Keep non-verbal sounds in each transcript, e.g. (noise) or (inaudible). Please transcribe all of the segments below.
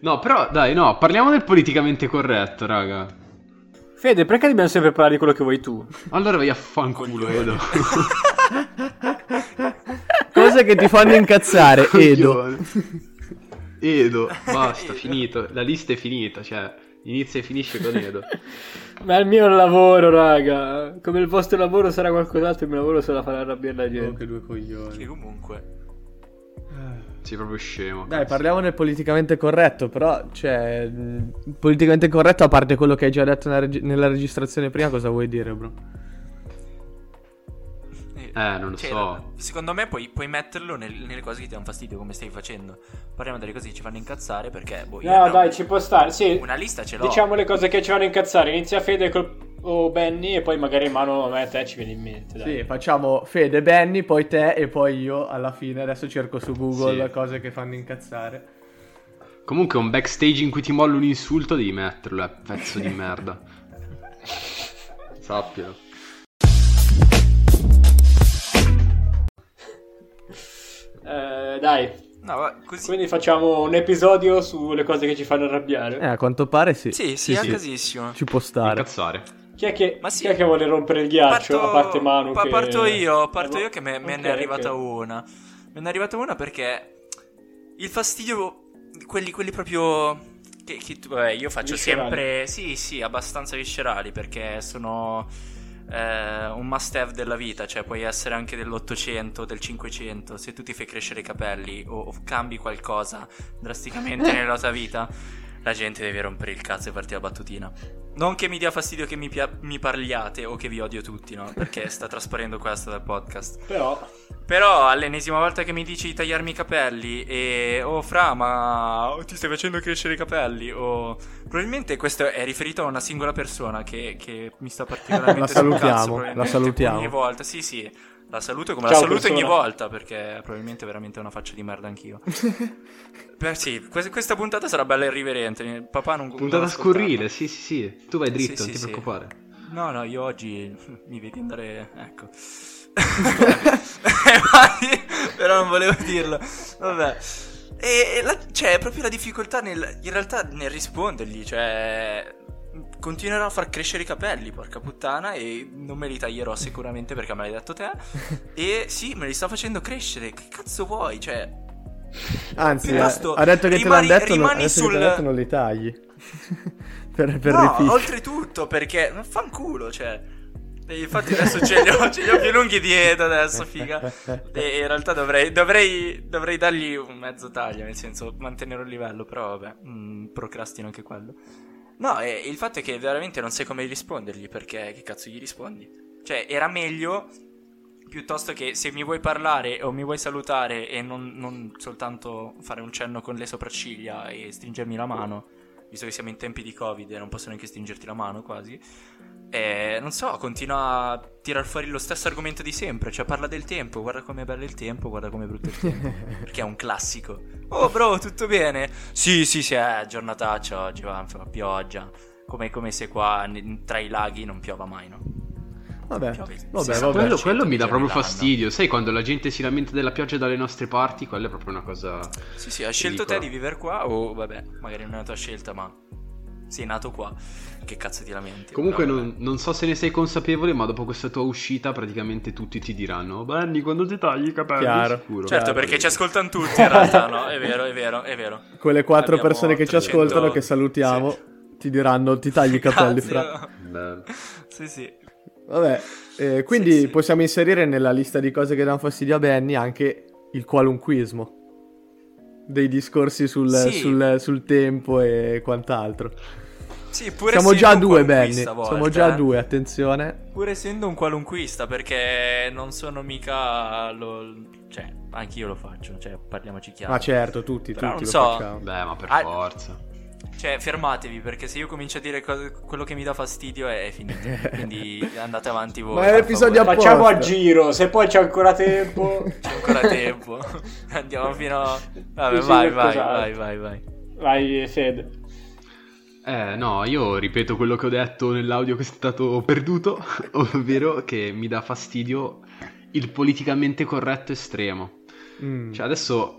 No, però dai, no, parliamo del politicamente corretto, raga. Fede, perché dobbiamo sempre parlare di quello che vuoi tu? Allora vai a fanculo, Edo. (laughs) Cose che ti fanno incazzare, Edo. Edo, basta, finito. La lista è finita, cioè, inizia e finisce con Edo. (laughs) Ma il mio è lavoro, raga. Come il vostro lavoro sarà qualcos'altro, il mio lavoro sarà fare arrabbiare la Oh, gente. che due coglioni. Che comunque. Sei proprio scemo. Dai, parliamo del politicamente corretto, però, cioè, mh, politicamente corretto, a parte quello che hai già detto nella, regi- nella registrazione prima, cosa vuoi dire, bro? Eh, non lo Cioè, so. Secondo me puoi, puoi metterlo nel- nelle cose che ti danno fastidio, come stai facendo. Parliamo delle cose che ci fanno incazzare perché. Boh, No, dai, ci può stare. Sì, Una lista ce l'ho. diciamo le cose che ci vanno a incazzare. Inizia Fede col... o Benny e poi magari mano a me e te ci viene in mente. Dai. Sì, facciamo Fede, Benny, poi te e poi io alla fine. Adesso cerco su Google Sì. cose che fanno incazzare. Comunque un backstage in cui ti mollo un insulto devi metterlo, eh, pezzo di merda. (laughs) Sappilo. Eh, dai, No, così. quindi facciamo un episodio sulle cose che ci fanno arrabbiare. Eh, a quanto pare sì. Sì, sì, a casissimo. Ci può stare. Incazzare. Chi, è che, Ma sì. chi è che vuole rompere il ghiaccio? a parte Manu. pa- che- Parto io, parto Eh, io che me, me ok, ne è arrivata ok. una. Me ne è arrivata una perché il fastidio, quelli, quelli proprio... Che, che tu- vabbè, io faccio Viscerali. sempre... Sì, sì, abbastanza viscerali perché sono eh, un must have della vita, cioè puoi essere anche dell'Ottocento, del Cinquecento, se tu ti fai crescere i capelli o, o cambi qualcosa drasticamente (laughs) nella tua vita, la gente deve rompere il cazzo e farti la battutina. Non che mi dia fastidio che mi, pia- mi parliate o che vi odio tutti, no? Perché sta trasparendo questo dal podcast. Però, Però all'ennesima volta che mi dici di tagliarmi i capelli e oh fra ma ti stai facendo crescere i capelli o probabilmente questo è riferito a una singola persona che, che mi sta (laughs) particolarmente La sul salutiamo, cazzo, la salutiamo. ogni volta sì sì la saluto come Ciao, la saluto ogni persona. volta perché probabilmente è veramente una faccia di merda anch'io (laughs) Beh, sì questa, questa puntata sarà bella irriverente papà non Puntata non scurrile, sì, sì, sì. Tu vai dritto, Sì, non sì, ti sì. preoccupare. No, no, io oggi mi vedi andare. Ecco. (laughs) (laughs) Però non volevo dirlo. Vabbè. E e la- c'è proprio la difficoltà nel, in realtà nel rispondergli. Cioè. Continuerò a far crescere i capelli, porca puttana, e non me li taglierò sicuramente perché me l'hai detto te. (laughs) E sì, me li sto facendo crescere. Che cazzo vuoi? Cioè, Anzi, Piuttosto eh, ha detto che rimani- te l'hanno detto, non, sul- l'ha detto non li tagli. (laughs) per per no, ripicchi. oltretutto perché non fanculo, cioè. E infatti adesso ce li, ho, (laughs) ce li ho più lunghi dietro adesso, figa. E in realtà dovrei, dovrei, dovrei dargli un mezzo taglio, nel senso mantenere un livello, però vabbè, mm, procrastino anche quello. No, e il fatto è che veramente non sai come rispondergli, perché che cazzo gli rispondi? Cioè, era meglio piuttosto che se mi vuoi parlare o mi vuoi salutare e non, non soltanto fare un cenno con le sopracciglia e stringermi la mano, visto che siamo in tempi di Covid e non posso neanche stringerti la mano quasi. E non so, continua a tirar fuori lo stesso argomento di sempre, cioè parla del tempo, guarda com'è bello il tempo, guarda com'è brutto il tempo, (laughs) perché è un classico. Oh bro, tutto bene? Sì, sì, sì, è giornataccia oggi, va, fa pioggia, come, come se qua tra i laghi non piova mai, no? Vabbè, vabbè, 60%. vabbè. Quello, quello mi dà proprio fastidio. Sai quando la gente si lamenta della pioggia dalle nostre parti? Quella è proprio una cosa. Sì, sì, hai scelto te di vivere qua o vabbè, magari non è una tua scelta, ma sei nato qua. Che cazzo ti lamenti? Comunque non, non so se ne sei consapevole, ma dopo questa tua uscita praticamente tutti ti diranno Benny, quando ti tagli i capelli? Chiaro. Sicuro. Certo, Chiaro. perché ci ascoltano tutti in realtà, no? È vero, è vero, è vero. Quelle quattro Abbiamo persone che ci 300 ascoltano, che salutiamo, ti diranno ti tagli i (laughs) capelli Grazie. fra. Sì, sì. Vabbè, eh, quindi Sì, sì. possiamo inserire nella lista di cose che danno fastidio a Benny anche il qualunquismo. Dei discorsi sul, Sì. sul- sul tempo e quant'altro. Sì, pure Siamo già due, Benny. qualunquista a volte, Siamo già a eh. due, attenzione. Pur essendo un qualunquista, perché non sono mica lo... Cioè, anch'io lo faccio, cioè, parliamoci chiaro. Ma certo, tutti, Però tutti non lo so. facciamo. Beh, ma per Ah, forza. Cioè, fermatevi, perché se io comincio a dire cose- quello che mi dà fastidio è, finito. Quindi (laughs) andate avanti voi. Ma è l'episodio facciamo a giro. Se poi c'è ancora tempo, (laughs) C'è ancora tempo. (laughs) Andiamo fino a... Vabbè, Dici vai, vai, vai, vai, vai. vai, Fede. Eh, no, io ripeto quello che ho detto nell'audio che è stato perduto, ovvero che mi dà fastidio il politicamente corretto estremo. Mm. Cioè, adesso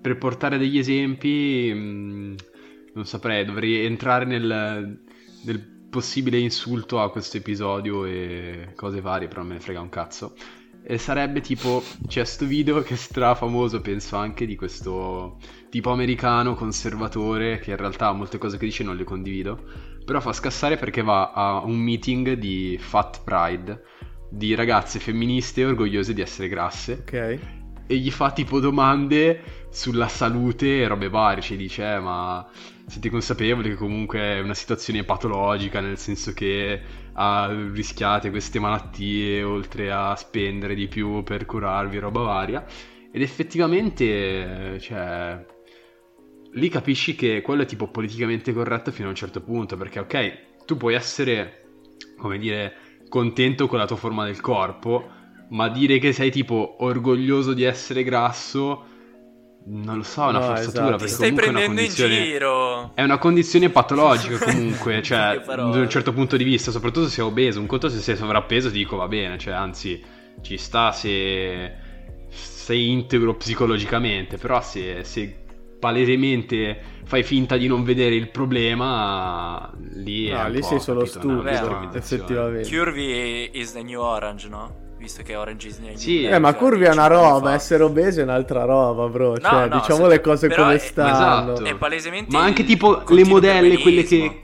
per portare degli esempi, mh, non saprei, dovrei entrare nel, nel possibile insulto a questo episodio e cose varie, però me ne frega un cazzo. E sarebbe tipo, c'è sto video che è stra famoso, penso anche di questo tipo americano conservatore che in realtà molte cose che dice non le condivido, però fa scassare perché va a un meeting di Fat Pride di ragazze femministe orgogliose di essere grasse Ok. E gli fa tipo domande sulla salute e robe varie, ci dice eh, ma siete consapevoli che comunque è una situazione patologica nel senso che ah, rischiate queste malattie oltre a spendere di più per curarvi, roba varia. Ed effettivamente cioè lì capisci che quello è tipo politicamente corretto fino a un certo punto perché ok tu puoi essere come dire contento con la tua forma del corpo ma dire che sei tipo orgoglioso di essere grasso, non lo so, è una No, forzatura. esatto. Ti Perché stai comunque è una prendendo in condizione- giro. È una condizione patologica (laughs) comunque, cioè, da un certo punto di vista, soprattutto se sei obeso. Un conto se sei sovrappeso ti dico va bene, cioè, anzi, ci sta se sei integro psicologicamente, però se, se palesemente fai finta di non vedere il problema, lì è No, lì sei solo stupido, effettivamente. Curvy is the new orange, no? Visto che orange is new Sì. Eh, ma cioè, curvi è una dieci anni roba, essere obeso è un'altra roba, bro. cioè, no, diciamo se- le cose però come è- stanno. Esatto. È palesemente Ma anche tipo le modelle, quelle che.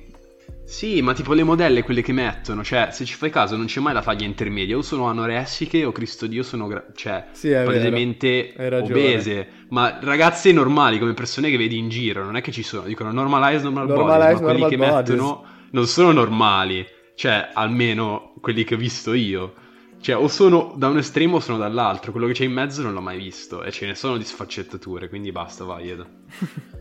Sì, ma tipo le modelle, quelle che mettono, cioè, se ci fai caso, non c'è mai la taglia intermedia, o sono anoressiche o Cristo Dio sono, gra- cioè, Sì, è vero. palesemente obese, ma ragazze normali, come persone che vedi in giro, non è che ci sono, dicono normalize normal Normalize bodies, ma quelli normal che bodies. mettono non sono normali, cioè, almeno quelli che ho visto io. Cioè, o sono da un estremo o sono dall'altro, quello che c'è in mezzo non l'ho mai visto, e ce ne sono di sfaccettature, quindi basta, vai, Edo. (laughs)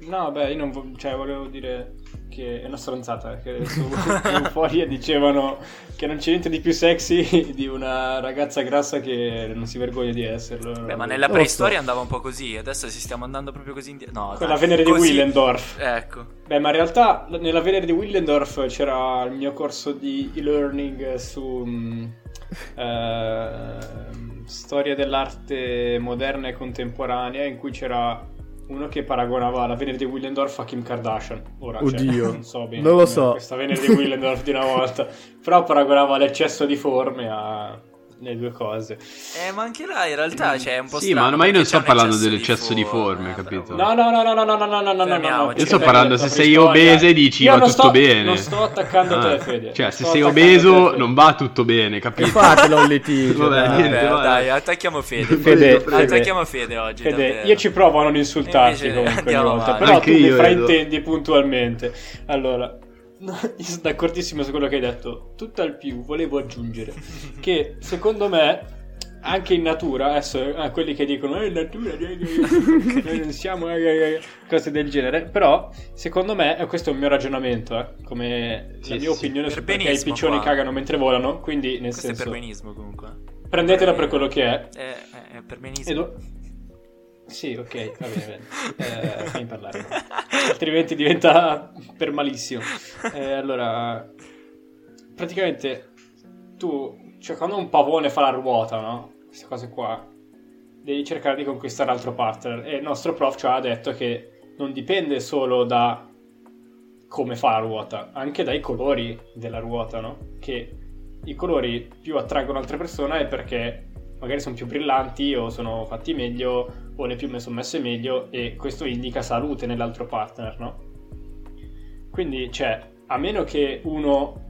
No, beh, io non vo- cioè, volevo dire che è una stronzata. Che su (laughs) Euphoria dicevano che non c'è niente di più sexy (laughs) di una ragazza grassa che non si vergogna di esserlo. Beh, ma nella preistoria andava un po' così, adesso si stiamo andando proprio così indietro. No, Quella dai, Venere di così- Willendorf. Ecco. Beh, ma in realtà nella Venere di Willendorf c'era il mio corso di e-learning su mm, ehm, storia dell'arte moderna e contemporanea in cui c'era uno che paragonava la Venere di Willendorf a Kim Kardashian. Ora, cioè, Oddio. non so bene Non lo so. questa Venere di Willendorf di una volta, (laughs) però paragonava l'eccesso di forme a le due cose. Eh, ma anche là in realtà c'è un po' Sì, strano, ma- ma io non sto parlando eccesso dell'eccesso di forme, capito? No, no, no, no, no, no, no, no, no, no, no. Io sto parlando, la se sei obese dici va tutto bene. Non sto attaccando Ah, te, Fede. Cioè, se sei obeso non va tutto bene, capito? E fatelo un litigio. Vabbè, dai. attacchiamo Fede. Attacchiamo Fede oggi. Io ci provo a non insultarti comunque ogni volta, però tu mi fraintendi puntualmente. Allora, no, (laughs) io sono d'accordissimo su quello che hai detto. Tutt'al più volevo aggiungere (laughs) che secondo me anche in natura, adesso eh, quelli che dicono eh, in natura eh, eh, noi non siamo eh, eh, eh", cose del genere, però secondo me, e questo è un mio ragionamento, eh, come Sì, la sì, mia sì. opinione su perché i piccioni qua. cagano mentre volano, quindi nel Questo è senso perbenismo comunque. prendetela per quello che è. È, è, è perbenismo. Edo- Sì, ok, va bene, bene. Eh, fammi parlare. Altrimenti diventa per malissimo. Eh, allora, praticamente tu, cioè quando un pavone fa la ruota, no? Queste cose qua, devi cercare di conquistare l'altro partner. E il nostro prof ci ha detto che non dipende solo da come fa la ruota, anche dai colori della ruota, no? Che i colori più attraggono altre persone è perché magari sono più brillanti o sono fatti meglio o le piume sono messe meglio e questo indica salute nell'altro partner, no? Quindi, cioè, a meno che uno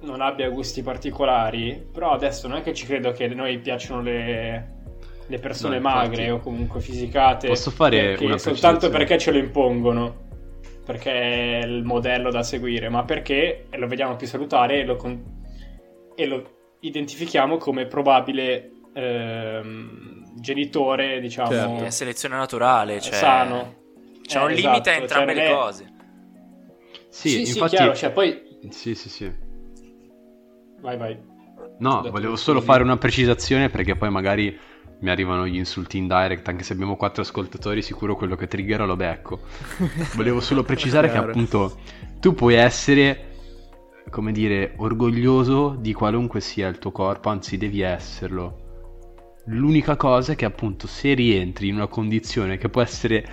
non abbia gusti particolari, però adesso non è che ci credo che a noi piacciono le, le persone No, magre o comunque fisicate Posso fare una soltanto perché ce lo impongono perché è il modello da seguire, ma perché lo vediamo più salutare e lo, con- e lo identifichiamo come probabile ehm, genitore, diciamo, Certo. È selezione naturale, cioè... sano. C'è Eh, un limite a esatto, entrambe cioè, le è- cose. Sì, Sì, sì, infatti... chiaro, cioè poi... Sì, sì, sì. Vai, vai. No, Detto volevo così. solo fare una precisazione perché poi magari mi arrivano gli insulti in direct, anche se abbiamo quattro ascoltatori, sicuro quello che triggera lo becco. (laughs) Volevo solo precisare che appunto tu puoi essere, come dire, orgoglioso di qualunque sia il tuo corpo, anzi devi esserlo. L'unica cosa è che appunto se rientri in una condizione che può essere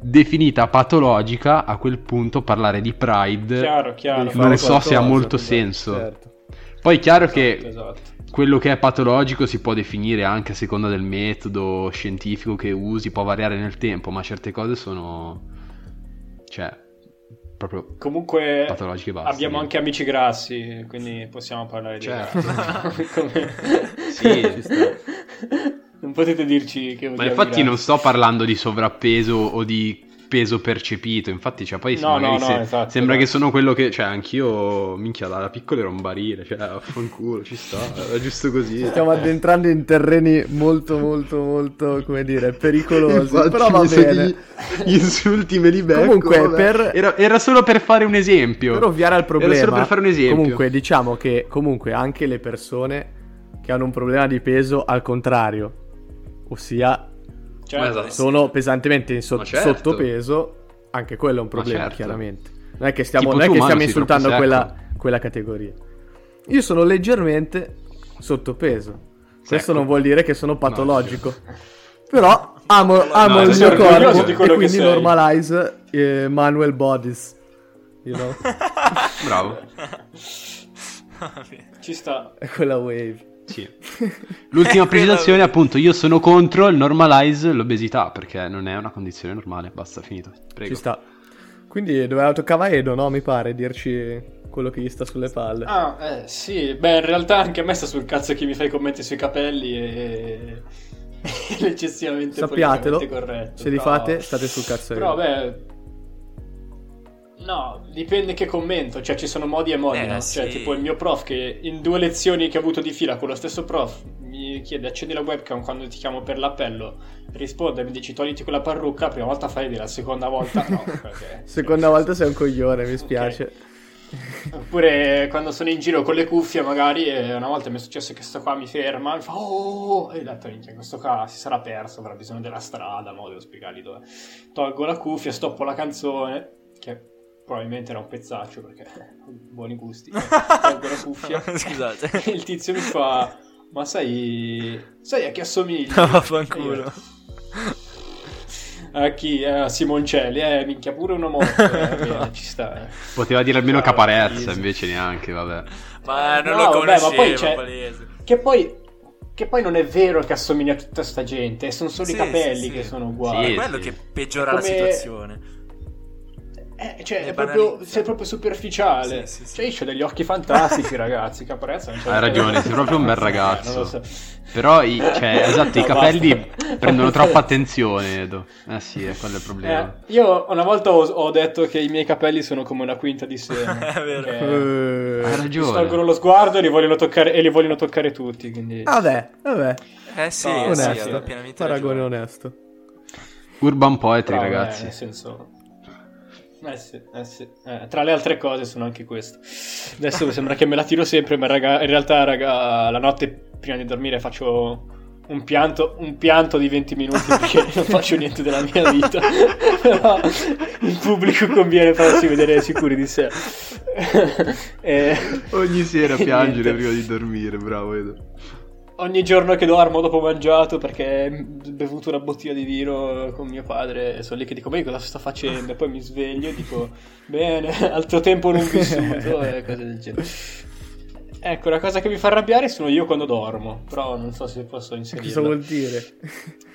definita patologica, a quel punto parlare di Pride Chiaro, chiaro. Non so se ha molto esatto, senso. certo. Poi è chiaro Esatto, che esatto. quello che è patologico si può definire anche a seconda del metodo scientifico che usi, può variare nel tempo, ma certe cose sono... cioè, proprio Comunque patologiche basta. abbiamo anche amici grassi, quindi possiamo parlare di Certo. (laughs) Come- Sì, ci sta. Non potete dirci che Ma infatti grassi. non sto parlando di sovrappeso o di peso percepito, infatti, cioè, poi No, magari no, se- no, esatto, sembra esatto. che sono quello che, cioè, anch'io, minchia, da, da piccolo ero un barile, cioè, affanculo, ci sta, era giusto così. Stiamo addentrando in terreni molto, molto, molto, come dire, pericolosi. Infatti, però va bene. Gli, gli insulti me li becco. Comunque, per- Era, era solo per fare un esempio. Per ovviare al problema, Era solo per fare un esempio. comunque diciamo che comunque anche le persone che hanno un problema di peso al contrario, ossia Certo. Esatto. sono pesantemente in so- certo. sottopeso, anche quello è un problema, certo. chiaramente. Non è che stiamo, non è che stiamo insultando quella, quella categoria. Io sono leggermente sottopeso. Questo Secco. non vuol dire che sono patologico. Però amo, amo No, il mio corpo e quindi normalize eh, Manuel Bodies. You know? (laughs) Bravo. Ci sta. È quella wave. Sì. (laughs) L'ultima precisazione, appunto, io sono contro il normalize l'obesità, perché non è una condizione normale, basta, finito. Prego. Ci sta. Quindi doveva toccava Edo, no? Mi pare, dirci quello che gli sta sulle palle. Ah, eh, sì. Beh, in realtà anche a me sta sul cazzo che mi fai commenti sui capelli e... e (laughs) eccessivamente Sappiatelo, politicamente corretto. se li però- fate state sul cazzo Però, beh... No, dipende che commento, cioè ci sono modi e modi, Eh, no? Cioè, sì. tipo il mio prof che in due lezioni che ho avuto di fila con lo stesso prof mi chiede accendi la webcam quando ti chiamo per l'appello, risponde, mi dici togliti quella parrucca, la prima volta fai la seconda volta no, (laughs) perché... Seconda volta sei un coglione, mi spiace. Oppure quando sono in giro con le cuffie, magari, e una volta mi è successo che sto qua mi ferma, mi fa oh, e ho detto, minchia, questo qua si sarà perso, avrà bisogno della strada, mo devo spiegargli dove. Tolgo la cuffia, stoppo la canzone, che probabilmente era un pezzaccio perché buoni gusti. (laughs) La cuffia, (laughs) Scusate. e il tizio mi fa, ma sai, sai a chi assomigli? (laughs) Vaffanculo. A chi? Eh, A Simoncelli, eh, minchia, pure uno morto, eh, bene, ci sta, eh. Poteva dire almeno Ah, caparezza, invece neanche, vabbè. Ma non No, lo vabbè, ma conoscevo, poi c'è- palese. Che poi, che poi non è vero che assomiglia a tutta sta gente, sono solo Sì, i capelli sì, sì. che sono È uguali. Sì, quello sì. che peggiora È la come- situazione. Eh, cioè, è proprio, sei proprio superficiale. Sì, sì, sì. Cioè, io ho degli occhi fantastici, (laughs) ragazzi. Caparezza non c'è Hai ragione, sei proprio un bel Eh, non ragazzo. lo so. Però, i, cioè, (laughs) esatto, i No, capelli basta. prendono (laughs) troppa attenzione, Edo. Eh sì, è quello il problema. Eh, io una volta ho, ho detto che i miei capelli sono come una quinta di seme. È vero. Eh, Hai mi ragione. stolgono lo sguardo e li vogliono toccare, e li vogliono toccare tutti. Quindi... Vabbè, vabbè, Eh sì, No, sì, onesto. pienamente Paragone ragione. onesto. Urban Poetry, Però, eh, ragazzi. nel senso... Eh sì, eh sì. Eh, tra le altre cose sono anche questo. Adesso sembra che me la tiro sempre, ma raga, in realtà, raga, la notte prima di dormire faccio un pianto, un pianto di 20 minuti perché non faccio niente della mia vita. Però il pubblico conviene farsi vedere sicuri di sé. E Ogni sera piangere prima di dormire, bravo Edo. Ogni giorno che dormo dopo mangiato perché ho bevuto una bottiglia di vino con mio padre sono lì che dico ma io cosa sto facendo? E poi mi sveglio e dico bene (laughs) altro tempo non vissuto e cose del genere. Ecco la cosa che mi fa arrabbiare sono io quando dormo però non so se posso Cosa inserirla. vuol dire?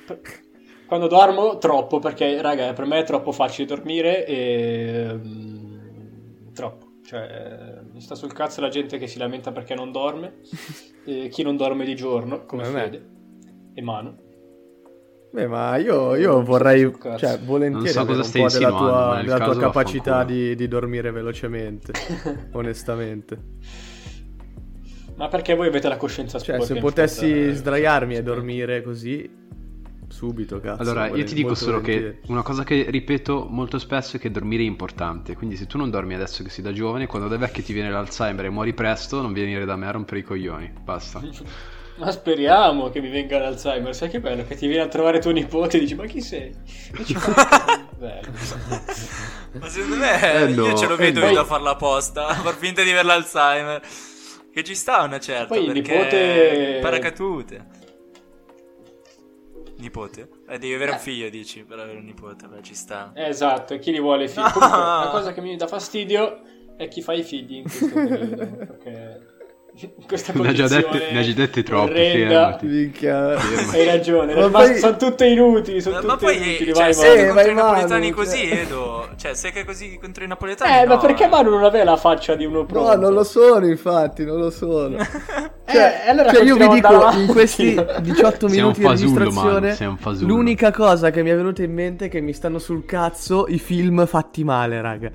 (laughs) quando dormo troppo perché raga per me è troppo facile dormire e mm, troppo cioè sta sul cazzo la gente che si lamenta perché non dorme (laughs) e chi non dorme di giorno come me. Fede e Manu Beh, ma io, io vorrei, cioè, volentieri Non so cosa un stai po' della tua, della tua capacità di, di dormire velocemente, (laughs) onestamente. ma perché voi avete la coscienza Cioè, sporca se in potessi eh, sdraiarmi e dormire così, subito, cazzo. Allora, io ti dico solo che volentieri. una cosa che ripeto molto spesso è che dormire è importante. Quindi se tu non dormi adesso che sei da giovane, quando da vecchio ti viene l'Alzheimer e muori presto, non venire da me a rompere i coglioni. Basta. (laughs) ma speriamo che mi venga l'Alzheimer sai che bello che ti viene a trovare tuo nipote e dici ma chi sei (laughs) e (laughs) Ma secondo me Eh no, io ce lo eh vedo no. io a far la posta, a far finta di avere l'Alzheimer. Che ci sta una certa, Poi il perché nipote- paracadute. Nipote? Eh, devi avere Eh. un figlio, dici, per avere un nipote, beh, ci sta. Esatto, e chi li vuole figli? (laughs) Comunque, la cosa che mi dà fastidio è chi fa i figli in questo (laughs) periodo. perché questa Ne ha già dette- ne ha già dette troppe. Minchia. Hai ragione, Ma ma poi- sono tutte inutili, sono Ma, tutte ma poi, inutili, cioè, vai, siete Eh, contro i napoletani Manu, così, cioè. Edo? Cioè, sei che così contro i napoletani? Eh, ma no, perché eh. Manu non aveva la faccia di uno pronto? No, non lo sono, infatti, non lo sono. (laughs) Cioè, Eh, allora cioè, io vi dico, andare avanti. in questi (laughs) 18 Sei minuti di registrazione, l'unica cosa che mi è venuta in mente è che mi stanno sul cazzo i film fatti male, raga.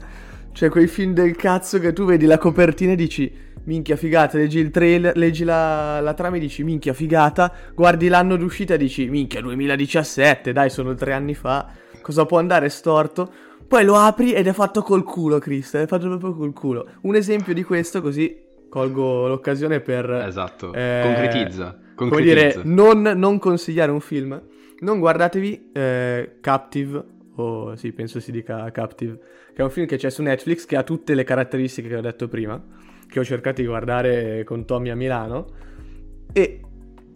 Cioè, quei film del cazzo che tu vedi la copertina e dici, minchia figata, leggi il trailer, leggi la, la trama e dici, minchia figata, guardi l'anno d'uscita e dici, minchia 2017, dai, sono tre anni fa, cosa può andare storto? Poi lo apri ed è fatto col culo, Cristo, è fatto proprio col culo. Un esempio di questo, così colgo l'occasione per... Esatto, eh, concretizza. Come concretizza. dire, non, non consigliare un film. Non guardatevi eh, Captive, o sì, penso si dica Captive, che è un film che c'è su Netflix che ha tutte le caratteristiche che ho detto prima, che ho cercato di guardare con Tommy a Milano. E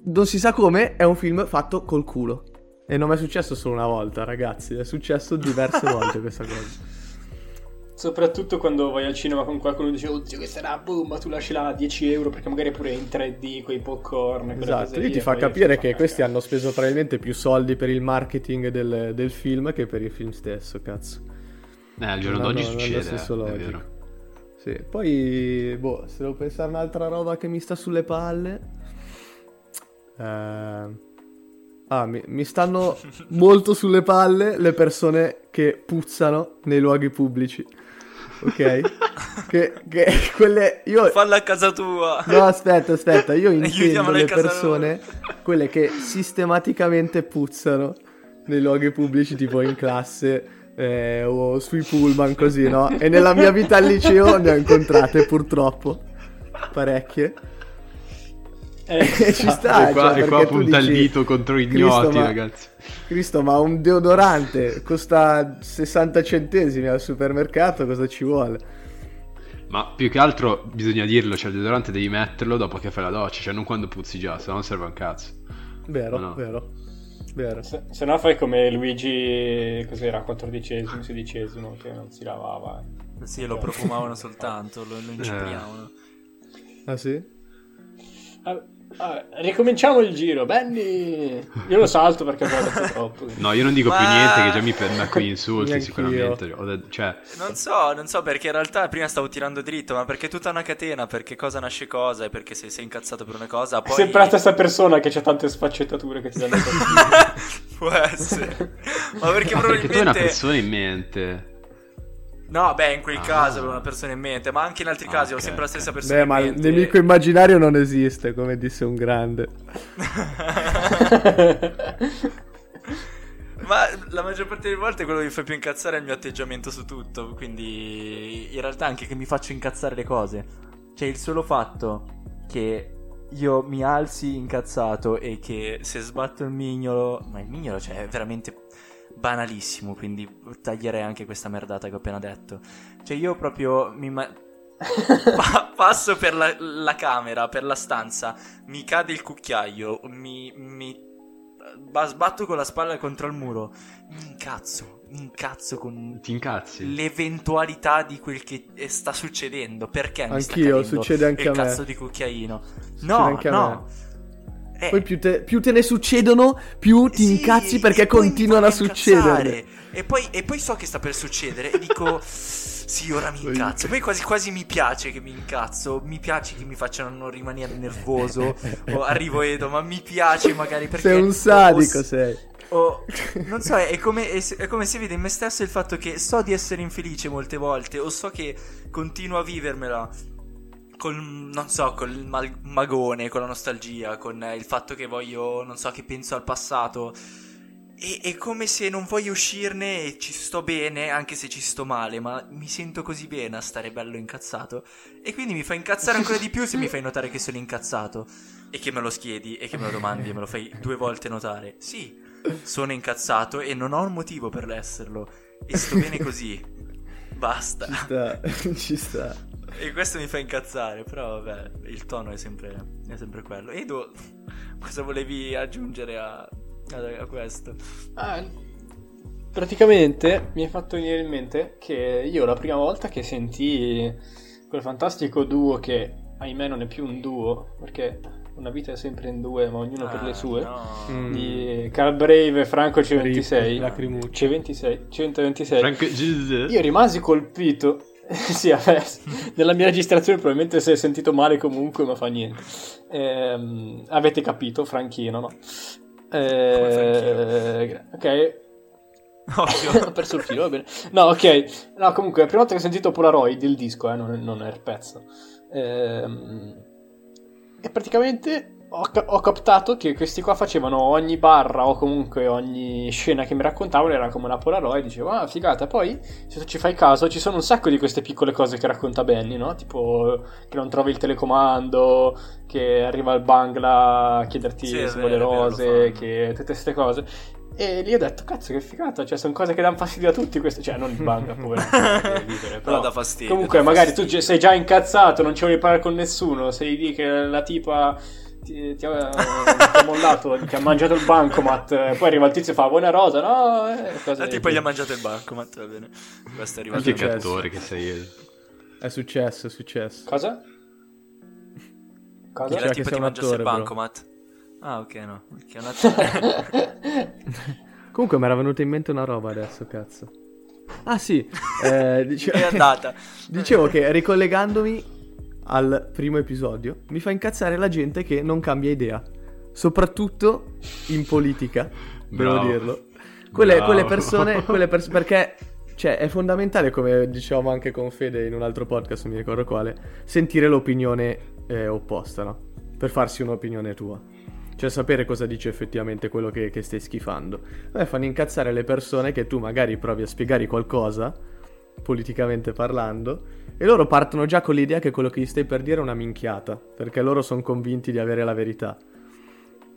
non si sa come, è un film fatto col culo. E non mi è successo solo una volta, ragazzi, è successo diverse (laughs) volte questa cosa. Soprattutto quando vai al cinema con qualcuno e dice Oddio questa è una bomba, tu lasci là 10 euro perché magari è pure in 3D, quei popcorn Esatto, lì ti fa capire che questi hanno speso probabilmente più soldi per il marketing del, del film che per il film stesso, cazzo. Eh, al giorno Non d'oggi succede, eh, è logico. vero. Sì, poi, boh, se devo pensare a un'altra roba che mi sta sulle palle... eh, Ah, mi, mi stanno (laughs) molto sulle palle le persone che puzzano nei luoghi pubblici. Ok? che, che (laughs) quelle... Io... Falla a casa tua. No, aspetta, aspetta, io (laughs) intendo le persone, quelle che sistematicamente puzzano nei luoghi pubblici, tipo in classe eh, o sui pullman, così, no? E nella mia vita al liceo ne ho incontrate purtroppo parecchie. Eh, E (laughs) ci sta, e qua, cioè, e qua perché tu punta il dici, dito contro Cristo, ignoti, ma- ragazzi. Cristo, ma un deodorante costa 60 centesimi al supermercato, cosa ci vuole? Ma più che altro bisogna dirlo, cioè il deodorante devi metterlo dopo che fai la doccia, cioè non quando puzzi già, se no non serve un cazzo. Vero, No, vero, vero. Se, se no fai come Luigi, cos'era, 14esimo, 16esimo, che non si lavava. Sì, lo profumavano soltanto, lo, lo incipriavano. Ah sì? Ah, ah, ricominciamo il giro, Benny! Io lo salto perché ho detto (laughs) troppo. No, io non dico più Ma- niente che già mi permetto gli insulti sicuramente. Detto- cioè, Non so, non so perché in realtà prima stavo tirando dritto, ma perché è tutta una catena, perché cosa nasce cosa e perché se sei incazzato per una cosa, È poi... sempre la stessa persona che c'ha tante sfaccettature che ti danno (laughs) fastidio. Può essere. ma perché ma perché tu hai una probabilmente... persona in mente. No, beh, in quel Ah. caso avevo una persona in mente, ma anche in altri Ah, casi ho ok, sempre la stessa persona Beh, in ma il mente. nemico immaginario non esiste, come disse un grande. (laughs) Ma la maggior parte delle volte quello che mi fa più incazzare è il mio atteggiamento su tutto. Quindi in realtà anche che mi faccio incazzare le cose. Cioè il solo fatto che io mi alzi incazzato e che se sbatto il mignolo. Ma il mignolo cioè, è veramente banalissimo. Quindi taglierei anche questa merdata che ho appena detto. Cioè io proprio mi. ma- (laughs) Pa- passo per la, la camera, per la stanza, mi cade il cucchiaio, mi, mi ba- sbatto con la spalla contro il muro, mi incazzo, mi incazzo con Ti incazzi? l'eventualità di quel che eh, sta succedendo. Perché mi sta Anch'io, succede anche il a me. cazzo di cucchiaino? Succede No, anche a no. Eh, Poi più te, più te ne succedono, più ti sì, incazzi perché continuano a succedere. E poi, e poi so che sta per succedere e dico... Sì, ora mi incazzo. Poi quasi quasi mi piace che mi incazzo. Mi piace che mi facciano rimanere nervoso. o arrivo Edo, ma mi piace magari perché... Sei un sadico, o- sei. o- non so, è come, è, è come se vede in me stesso il fatto che so di essere infelice molte volte. O so che continuo a vivermela col, non so, col mal- magone, con la nostalgia, con eh, il fatto che voglio, non so, che penso al passato. E è come se non voglio uscirne e ci sto bene, anche se ci sto male, ma mi sento così bene a stare bello incazzato. E quindi mi fa incazzare ancora di più se mi fai notare che sono incazzato. E che me lo chiedi e che me lo domandi e me lo fai due volte notare. Sì, sono incazzato e non ho un motivo per esserlo. E sto bene così. Basta. Ci sta, (laughs) ci sta. E questo mi fa incazzare, però vabbè, il tono è sempre, è sempre quello. Edo, (laughs) cosa volevi aggiungere a, a questo. Ah, praticamente mi hai fatto venire in mente che io la prima volta che sentii quel fantastico duo che ahimè non è più un duo perché una vita è sempre in due ma ognuno per le Ah, sue no. Mm. di Carl Brave e Franco C26 Lacrimucci. C26 126 Frank- io rimasi colpito (laughs) sì, vabbè, nella mia registrazione probabilmente si è sentito male comunque, ma fa niente. Ehm, avete capito, Franchino, no? Eh, ok, (laughs) Ovvio. ho (laughs) perso il filo, va bene. No, ok. No, comunque, la prima volta che ho sentito Polaroid, il disco, eh, non, non è il pezzo. Ehm, e praticamente ho, ho captato che questi qua facevano ogni barra o comunque ogni scena che mi raccontavano era come una Polaroid. Dicevo, ah, figata. Poi, se tu ci fai caso, ci sono un sacco di queste piccole cose che racconta Benny, no? Tipo che non trovi il telecomando, che arriva il Bangla a chiederti Sì, se vuole rose, che tutte queste cose. E lì ho detto, cazzo, che figata, cioè, sono cose che danno fastidio a tutti queste, cioè, non il Bangla, povero, (laughs) vivere, però... No, dà fastidio. Comunque, dà magari fastidio. tu sei già incazzato, non ci vuoi parlare con nessuno, sei lì che la tipa ti, ti ha, ti ha mollato, ti ha mangiato il bancomat, eh, poi arriva il tizio e fa buona rosa, no? Eh, cose Ah, del tipo gli ha mangiato il banco, ma va bene. Questo è arrivato Che successo. cattore che sei. È successo, è successo. Cosa? Cosa? Che tipo ti mangiasse il bancomat. Ah, ok, no. Che è un (laughs) attore. Comunque mi era venuta in mente una roba adesso, cazzo. Ah sì, (laughs) eh, dice- è andata. (laughs) dicevo che ricollegandomi al primo episodio, mi fa incazzare la gente che non cambia idea. Soprattutto in politica, devo Bravo. dirlo. Quelle, quelle persone, (laughs) quelle pers- perché cioè, è fondamentale, come dicevamo anche con Fede in un altro podcast, non mi ricordo quale, sentire l'opinione eh, opposta, no? Per farsi un'opinione tua. Cioè sapere cosa dice effettivamente quello che, che stai schifando. A me fanno incazzare le persone che tu magari provi a spiegare qualcosa, politicamente parlando, e loro partono già con l'idea che quello che gli stai per dire è una minchiata, perché loro sono convinti di avere la verità.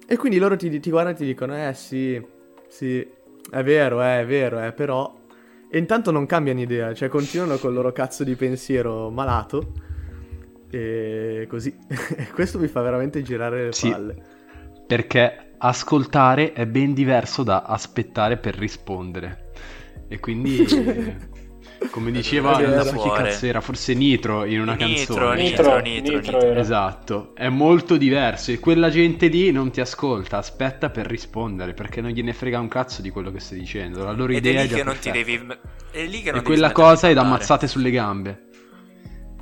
E quindi loro ti, ti guardano e ti dicono, eh sì, sì, è vero, eh, è vero, eh, però... E intanto non cambiano idea, cioè continuano col loro cazzo di pensiero malato. E così. (laughs) E questo mi fa veramente girare le Sì. palle. Perché ascoltare è ben diverso da aspettare per rispondere. E quindi, (laughs) come diceva, È non so chi cazzo era, forse Nitro in una Nitro, canzone. Nitro, Nitro, Nitro, Nitro. Esatto, è molto diverso e quella gente lì non ti ascolta, aspetta per rispondere perché non gliene frega un cazzo di quello che stai dicendo. La loro Ed è idea lì già che non ti devi. È lì che E non devi quella cosa è da ammazzate sulle gambe.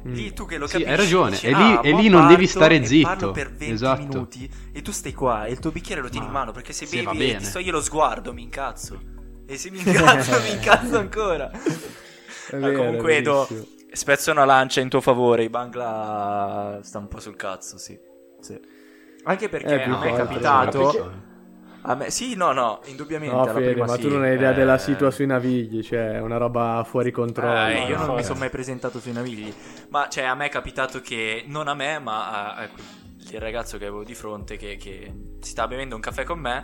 Mm. Lì tu che lo Sì, capisci hai ragione, dici, e lì- "Ah, e lì non devi stare e zitto." per 20 Esatto. minuti e tu stai qua e il tuo bicchiere lo tieni in Ma- mano perché se va bevi e bene. ti togli lo sguardo mi incazzo e se mi incazzo (laughs) mi incazzo ancora È vero, comunque è do- verissimo. spezzo una lancia in tuo favore i Bangla sta un po' sul cazzo sì, Sì. anche perché Eh, a me è capitato sì. a me, sì no no indubbiamente No, Fede, prima ma sì. tu non hai idea della Eh, situa sui navigli, cioè è una roba fuori controllo. Eh, io non no, mi no. sono mai presentato sui navigli. Ma cioè, a me è capitato che, non a me, ma a, a il ragazzo che avevo di fronte che, che si stava bevendo un caffè con me,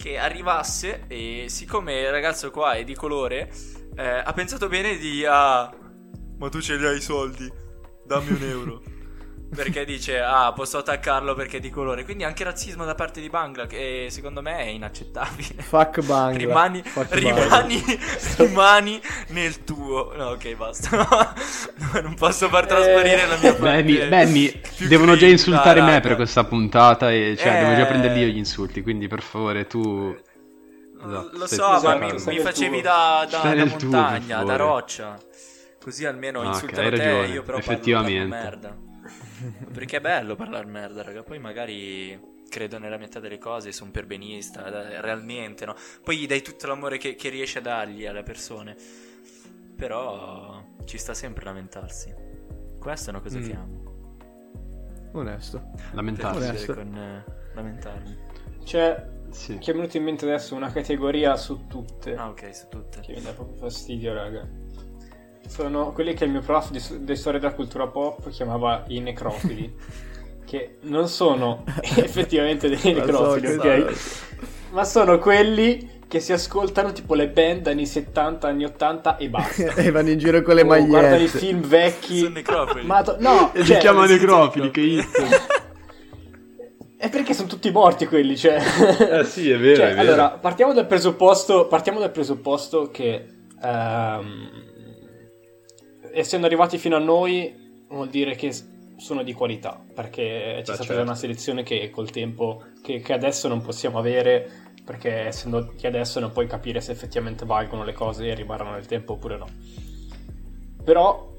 che arrivasse e siccome il ragazzo qua è di colore, eh, ha pensato bene di... Ah, ma tu ce li hai i soldi, dammi un euro. (laughs) Perché dice, ah, posso attaccarlo perché è di colore. Quindi anche razzismo da parte di Bangla, che secondo me è inaccettabile. Fuck Bangla. Rimani, fuck rimani, rimani nel tuo. No, ok, basta. (laughs) No, non posso far trasparire Eh, la mia parte. Benny, Benny, devono già insultare me per questa puntata e cioè Eh. devo già prendere io gli insulti, quindi per favore tu... Esatto, Lo so, ma Esatto, mi, mi facevi tuo. da, da- da tuo, montagna, per da roccia. Così almeno Ah, insultano hai te ragione, io però effettivamente. merda. (laughs) Perché è bello parlare merda, raga. Poi magari credo nella metà delle cose, sono perbenista, da- realmente, no? Poi gli dai tutto l'amore che, che riesci a dargli alle persone. Però ci sta sempre lamentarsi. Questa è una cosa Mm. che amo. Onesto. Lamentarsi. Onesto. con eh, lamentarmi. C'è, Sì. che è venuto in mente adesso una categoria su tutte. Ah, ok, su tutte. Che mi dà proprio fastidio, raga. Sono quelli che il mio prof di, di storia della cultura pop chiamava i necrofili. (laughs) che non sono (laughs) effettivamente dei so necrofili, che ok? Ma sono quelli che si ascoltano tipo le band anni 70, anni 80 e basta. (laughs) e vanno in giro con le O Guardano i magliette. film vecchi. Sono necrofili. Ma to- no, E li cioè, chiamano sì, necrofili, che hit. È perché sono tutti morti quelli, cioè... Eh sì, è vero, Cioè, è vero. Allora, partiamo dal presupposto, partiamo dal presupposto che ehm, essendo arrivati fino a noi vuol dire che sono di qualità, perché c'è Beh, stata certo. una selezione che col tempo, che, che adesso non possiamo avere, perché essendo di adesso non puoi capire se effettivamente valgono le cose e rimarranno nel tempo oppure no. Però,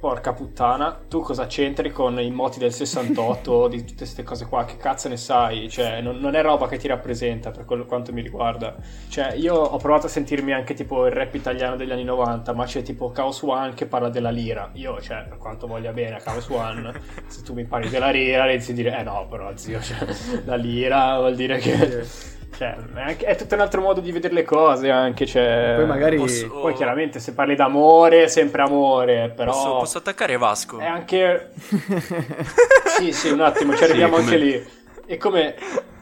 porca puttana, tu cosa c'entri con i moti del 68, di tutte queste cose qua? Che cazzo ne sai? Cioè, non, non è roba che ti rappresenta per quello quanto mi riguarda. Cioè, io ho provato a sentirmi anche tipo il rap italiano degli anni 90, ma c'è tipo Chaos One che parla della lira. Io, cioè, per quanto voglia bene a Chaos One, se tu mi parli della lira, inizi a dire, eh no, però zio, cioè, la lira vuol dire che... Cioè, è, anche- è tutto un altro modo di vedere le cose anche, cioè... Poi magari- Posso- Poi chiaramente se parli d'amore, è sempre amore, però... Posso, posso attaccare Vasco? È anche... (laughs) sì, sì, un attimo, ci arriviamo Sì, anche come- lì. E come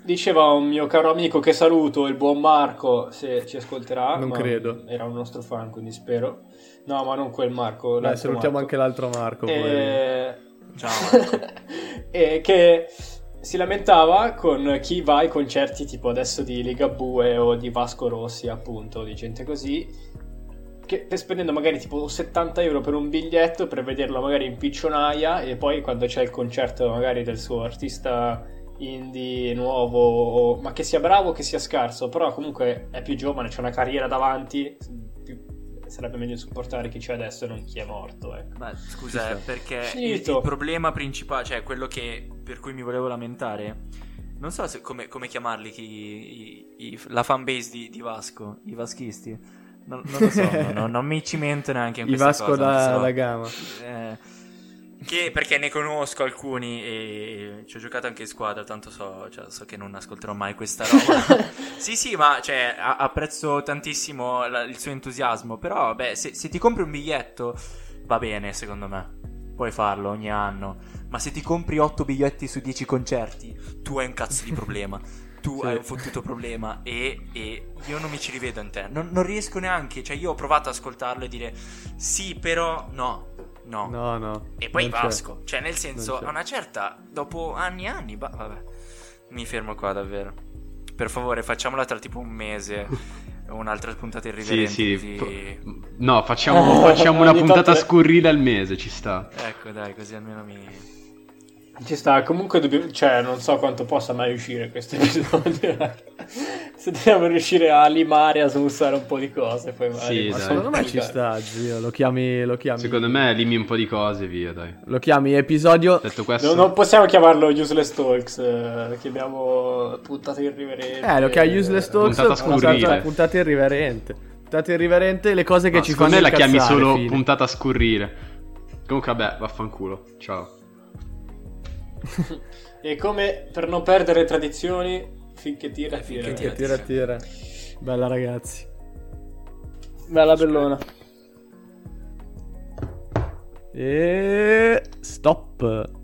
diceva un mio caro amico che saluto, il buon Marco, se ci ascolterà. Non credo. Era un nostro fan, quindi spero. No, ma non quel Marco. Beh, salutiamo Marco. anche l'altro Marco. E... (laughs) Ciao. e che si lamentava con chi va ai concerti tipo adesso di Ligabue o di Vasco Rossi, appunto, di gente così, che spendendo magari tipo 70 euro per un biglietto per vederlo magari in piccionaia e poi quando c'è il concerto magari del suo artista indie nuovo, o- ma che sia bravo o che sia scarso, però comunque è più giovane, c'è una carriera davanti, sarebbe meglio supportare chi c'è adesso e non chi è morto, ecco. Ma scusa, eh, perché il, il problema principale, cioè quello che per cui mi volevo lamentare, non so se- come, come chiamarli chi- i- i- la fanbase di, di Vasco, i vaschisti. Non, non lo so, (laughs) no, no, non mi cimento neanche in I questa Vasco cosa, da, so. da Gama. Eh, che perché ne conosco alcuni e ci ho giocato anche in squadra, tanto so, cioè, so che non ascolterò mai questa roba. (laughs) sì, sì, ma cioè, a- apprezzo tantissimo la- il suo entusiasmo, però beh, se, se ti compri un biglietto va bene, secondo me. Puoi farlo ogni anno, ma se ti compri 8 biglietti su 10 concerti, tu hai un cazzo di problema. (laughs) Tu Sì. hai un fottuto problema e, e io non mi ci rivedo in te. Non, non riesco neanche, cioè io ho provato ad ascoltarlo e dire sì, però no, no. No, no. E poi. Vasco, cioè nel senso, a una certa, dopo anni e anni, ba- vabbè, mi fermo qua davvero. Per favore, facciamola tra tipo un mese, (laughs) un'altra puntata Sì, irriverente. sì. così- po- No, facciamo, facciamo (laughs) una puntata tanto- scurrile al mese, ci sta. Ecco, dai, così almeno mi... Ci sta, comunque dobbiamo, cioè non so quanto possa mai uscire questo (laughs) episodio. Se dobbiamo riuscire a limare, a smussare un po' di cose, poi magari. Sì, ma dai. sono Secondo me ci sta, zio. Lo chiami, lo chiami. Secondo me limi un po' di cose, via, dai. Lo chiami episodio. Detto questo, No, non possiamo chiamarlo Useless Talks, eh, chiamiamo puntate irriverenti. Eh, lo chiami Useless Talks. Puntata puntata, scurrile. puntata irriverente. Puntata irriverente, le cose che no, ci secondo fanno me la chiami solo fine. puntata scurrile. Comunque, vabbè, vaffanculo. Ciao. (laughs) E come per non perdere tradizioni, finché tira, tira. finché Tira, tira, tira. Bella ragazzi. Bella bellona. E stop.